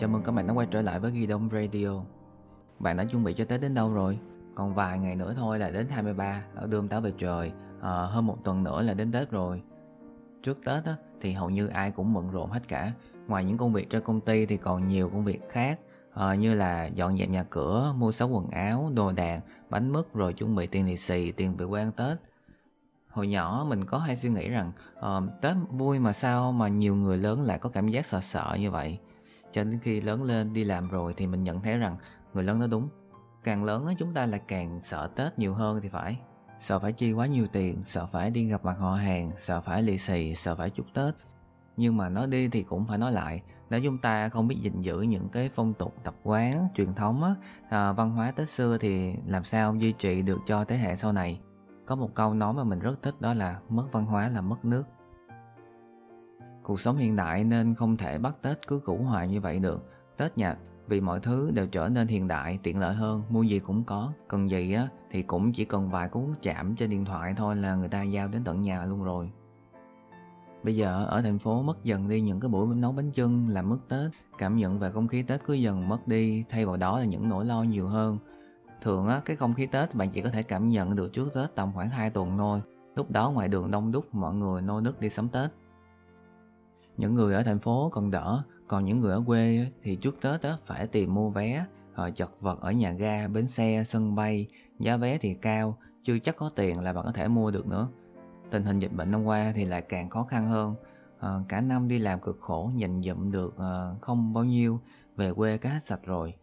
Chào mừng các bạn đã quay trở lại với Ghi Đông Radio. Bạn đã chuẩn bị cho Tết đến đâu rồi? Còn vài ngày nữa thôi là đến 23 Ở đơm táo về trời. À, Hơn một tuần nữa là đến Tết rồi. Trước Tết á, thì hầu như ai cũng bận rộn hết cả. Ngoài những công việc trên công ty thì còn nhiều công việc khác à, Như là dọn dẹp nhà cửa, mua sắm quần áo, đồ đạc, bánh mứt Rồi chuẩn bị tiền lì xì, tiền về quê ăn Tết. Hồi nhỏ mình có hay suy nghĩ rằng uh, tết vui mà sao mà nhiều người lớn lại có cảm giác sợ sợ như vậy? Cho đến khi lớn lên đi làm rồi thì mình nhận thấy rằng người lớn nói đúng. Càng lớn chúng ta lại càng sợ tết nhiều hơn thì phải. Sợ phải chi quá nhiều tiền sợ phải đi gặp mặt họ hàng sợ phải lì xì sợ phải chúc tết. Nhưng mà nói đi thì cũng phải nói lại nếu chúng ta không biết gìn giữ những cái phong tục tập quán truyền thống á, à, văn hóa tết xưa thì làm sao duy trì được cho thế hệ sau này? Có một câu nói mà mình rất thích đó là mất văn hóa là mất nước cuộc sống hiện đại nên không thể bắt tết cứ cũ hoài như vậy được tết nhạt vì mọi thứ đều trở nên hiện đại tiện lợi hơn mua gì cũng có cần gì á thì cũng chỉ cần vài cú chạm trên điện thoại thôi là người ta giao đến tận nhà luôn rồi Bây giờ ở thành phố mất dần đi những cái buổi nấu bánh chưng làm mất Tết, cảm nhận về không khí Tết cứ dần mất đi, thay vào đó là những nỗi lo nhiều hơn. Thường á, cái không khí Tết bạn chỉ có thể cảm nhận được trước Tết tầm khoảng 2 tuần thôi. Lúc đó ngoài đường đông đúc mọi người nô nức đi sắm Tết. Những người ở thành phố còn đỡ, còn những người ở quê thì trước Tết á, phải tìm mua vé, rồi chật vật ở nhà ga, bến xe, sân bay, giá vé thì cao, chưa chắc có tiền là bạn có thể mua được nữa. Tình hình dịch bệnh năm qua thì lại càng khó khăn hơn. À, cả năm đi làm cực khổ dành dụm được à, không bao nhiêu, về quê cá hết sạch rồi.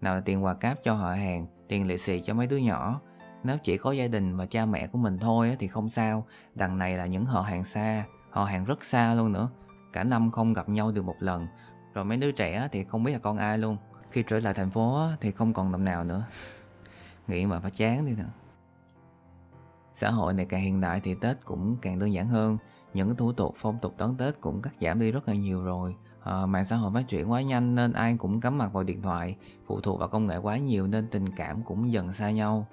Nào là tiền quà cáp cho họ hàng, tiền lì xì cho mấy đứa nhỏ. Nếu chỉ có gia đình và cha mẹ của mình thôi thì không sao, đằng này là những họ hàng xa, họ hàng rất xa luôn nữa. Cả năm không gặp nhau được một lần, rồi mấy đứa trẻ thì không biết là con ai luôn. Khi trở lại thành phố thì không còn đồng nào nữa. Nghĩ mà phải chán đi nè. Xã hội này càng hiện đại thì Tết cũng càng đơn giản hơn, những thủ tục phong tục đón Tết cũng cắt giảm đi rất là nhiều rồi à, mạng xã hội phát triển quá nhanh nên ai cũng cắm mặt vào điện thoại phụ thuộc vào công nghệ quá nhiều nên tình cảm cũng dần xa nhau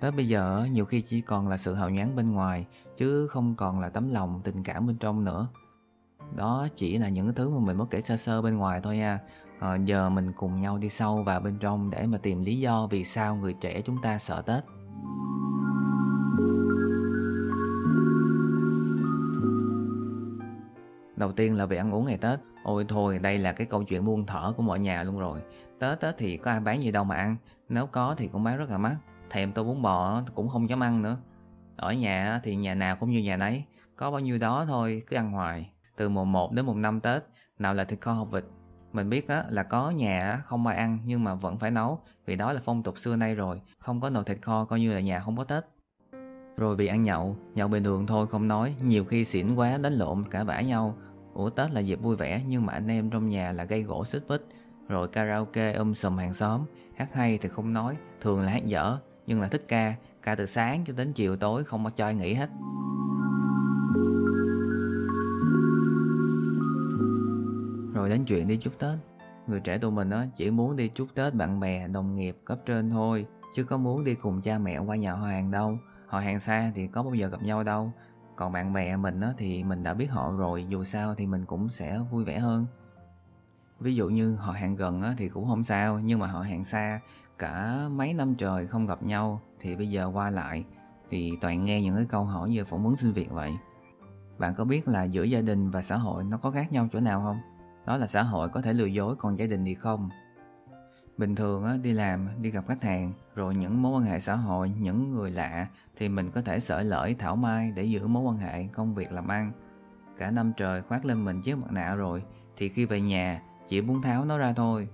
tới bây giờ nhiều khi chỉ còn là sự hào nhoáng bên ngoài chứ không còn là tấm lòng tình cảm bên trong nữa đó chỉ là những thứ mà mình mới kể sơ sơ bên ngoài thôi nha. À, giờ mình cùng nhau đi sâu vào bên trong để mà tìm lý do vì sao người trẻ chúng ta sợ tết. Đầu tiên là về ăn uống ngày Tết. Ôi thôi đây là cái câu chuyện buông thở của mọi nhà luôn rồi. Tết Tết thì có ai bán gì đâu mà ăn. Nếu có thì cũng bán rất là mắc. Thèm tô bún bò cũng không dám ăn nữa. Ở nhà thì nhà nào cũng như nhà nấy. Có bao nhiêu đó thôi cứ ăn hoài. Từ mùng 1 đến mùng 5 Tết. Nào là thịt kho hộp vịt? Mình biết á, là có nhà không ai ăn nhưng mà vẫn phải nấu vì đó là phong tục xưa nay rồi. Không có nồi thịt kho coi như là nhà không có tết. Rồi vì ăn nhậu nhậu bình thường thôi không nói. Nhiều khi xỉn quá đánh lộn cả vả nhau. Ủa Tết là dịp vui vẻ nhưng mà anh em trong nhà là gây gỗ xích bích Rồi karaoke um sùm hàng xóm. Hát hay thì không nói Thường là hát dở. Nhưng là thích ca Ca từ sáng cho đến chiều tối không có cho ai nghỉ hết. Rồi đến chuyện đi chúc Tết. Người trẻ tụi mình á chỉ muốn đi chúc Tết bạn bè, đồng nghiệp, cấp trên thôi Chứ có muốn đi cùng cha mẹ qua nhà họ hàng đâu. Họ hàng xa thì có bao giờ gặp nhau đâu. Còn bạn bè mình á, thì mình đã biết họ rồi dù sao thì mình cũng sẽ vui vẻ hơn. Ví dụ như họ hàng gần á, thì cũng không sao nhưng mà họ hàng xa cả mấy năm trời không gặp nhau thì bây giờ qua lại thì toàn nghe những cái câu hỏi như phỏng vấn xin việc vậy. Bạn có biết là giữa gia đình và xã hội nó có khác nhau chỗ nào không? Đó là xã hội có thể lừa dối còn gia đình thì không? Bình thường đi làm đi gặp khách hàng rồi những mối quan hệ xã hội những người lạ thì mình có thể sợi lợi, thảo mai để giữ mối quan hệ công việc làm ăn. Cả năm trời khoác lên mình chiếc mặt nạ rồi thì khi về nhà chỉ muốn tháo nó ra thôi.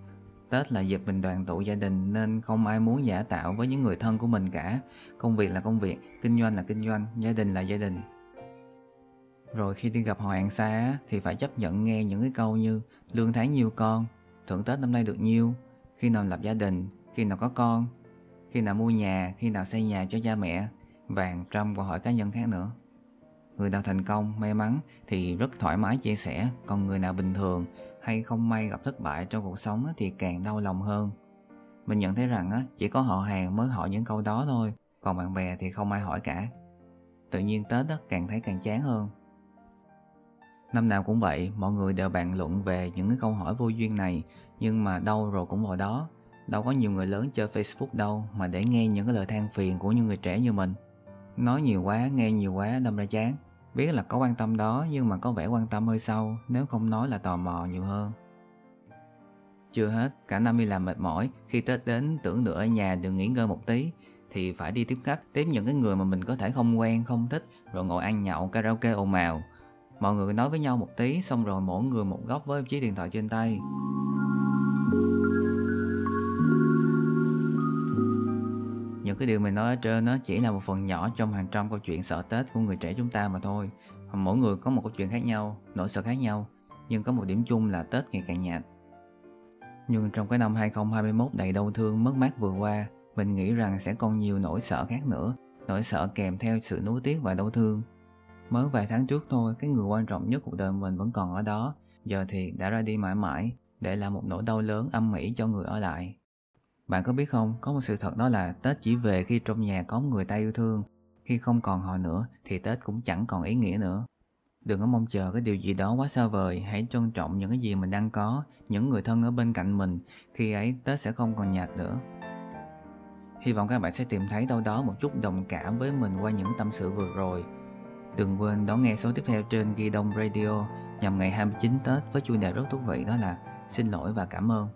Tết là dịp mình đoàn tụ gia đình nên không ai muốn giả tạo với những người thân của mình cả. Công việc là công việc kinh doanh là kinh doanh gia đình là gia đình rồi khi đi gặp họ hàng xa thì phải chấp nhận nghe những cái câu như lương tháng nhiêu con thưởng tết năm nay được nhiêu khi nào lập gia đình, khi nào có con, khi nào mua nhà, khi nào xây nhà cho cha mẹ và trăm câu hỏi cá nhân khác nữa. Người nào thành công, may mắn thì rất thoải mái chia sẻ, còn người nào bình thường hay không may gặp thất bại trong cuộc sống thì càng đau lòng hơn. Mình nhận thấy rằng chỉ có họ hàng mới hỏi những câu đó thôi, còn bạn bè thì không ai hỏi cả. Tự nhiên Tết càng thấy càng chán hơn. Năm nào cũng vậy, mọi người đều bàn luận về những cái câu hỏi vô duyên này, nhưng mà đâu rồi cũng vào đó. Đâu có nhiều người lớn chơi Facebook đâu mà để nghe những cái lời than phiền của những người trẻ như mình. Nói nhiều quá, nghe nhiều quá, đâm ra chán. Biết là có quan tâm đó nhưng mà có vẻ quan tâm hơi sâu, nếu không nói là tò mò nhiều hơn. Chưa hết, cả năm đi làm mệt mỏi, khi Tết đến tưởng được ở nhà được nghỉ ngơi một tí, thì phải đi tiếp khách, tiếp những cái người mà mình có thể không quen, không thích, rồi ngồi ăn nhậu, karaoke ồn ào. Mọi người nói với nhau một tí, xong rồi mỗi người một góc với chiếc điện thoại trên tay. Những cái điều mình nói ở trên nó chỉ là một phần nhỏ trong hàng trăm câu chuyện sợ Tết của người trẻ chúng ta mà thôi. Mỗi người có một câu chuyện khác nhau, nỗi sợ khác nhau, nhưng có một điểm chung là Tết ngày càng nhạt. Nhưng trong cái năm 2021 đầy đau thương mất mát vừa qua, mình nghĩ rằng sẽ còn nhiều nỗi sợ khác nữa, nỗi sợ kèm theo sự nuối tiếc và đau thương. Mới vài tháng trước thôi, cái người quan trọng nhất cuộc đời mình vẫn còn ở đó, giờ thì đã ra đi mãi mãi, để lại một nỗi đau lớn âm mỉ cho người ở lại. Bạn có biết không, có một sự thật đó là Tết chỉ về khi trong nhà có người ta yêu thương, khi không còn họ nữa thì Tết cũng chẳng còn ý nghĩa nữa. Đừng có mong chờ cái điều gì đó quá xa vời, hãy trân trọng những cái gì mình đang có, những người thân ở bên cạnh mình, khi ấy Tết sẽ không còn nhạt nữa. Hy vọng các bạn sẽ tìm thấy đâu đó một chút đồng cảm với mình qua những tâm sự vừa rồi. Đừng quên đón nghe số tiếp theo trên Ghi Đông Radio nhằm ngày 29 Tết với chủ đề rất thú vị, đó là Xin lỗi và cảm ơn.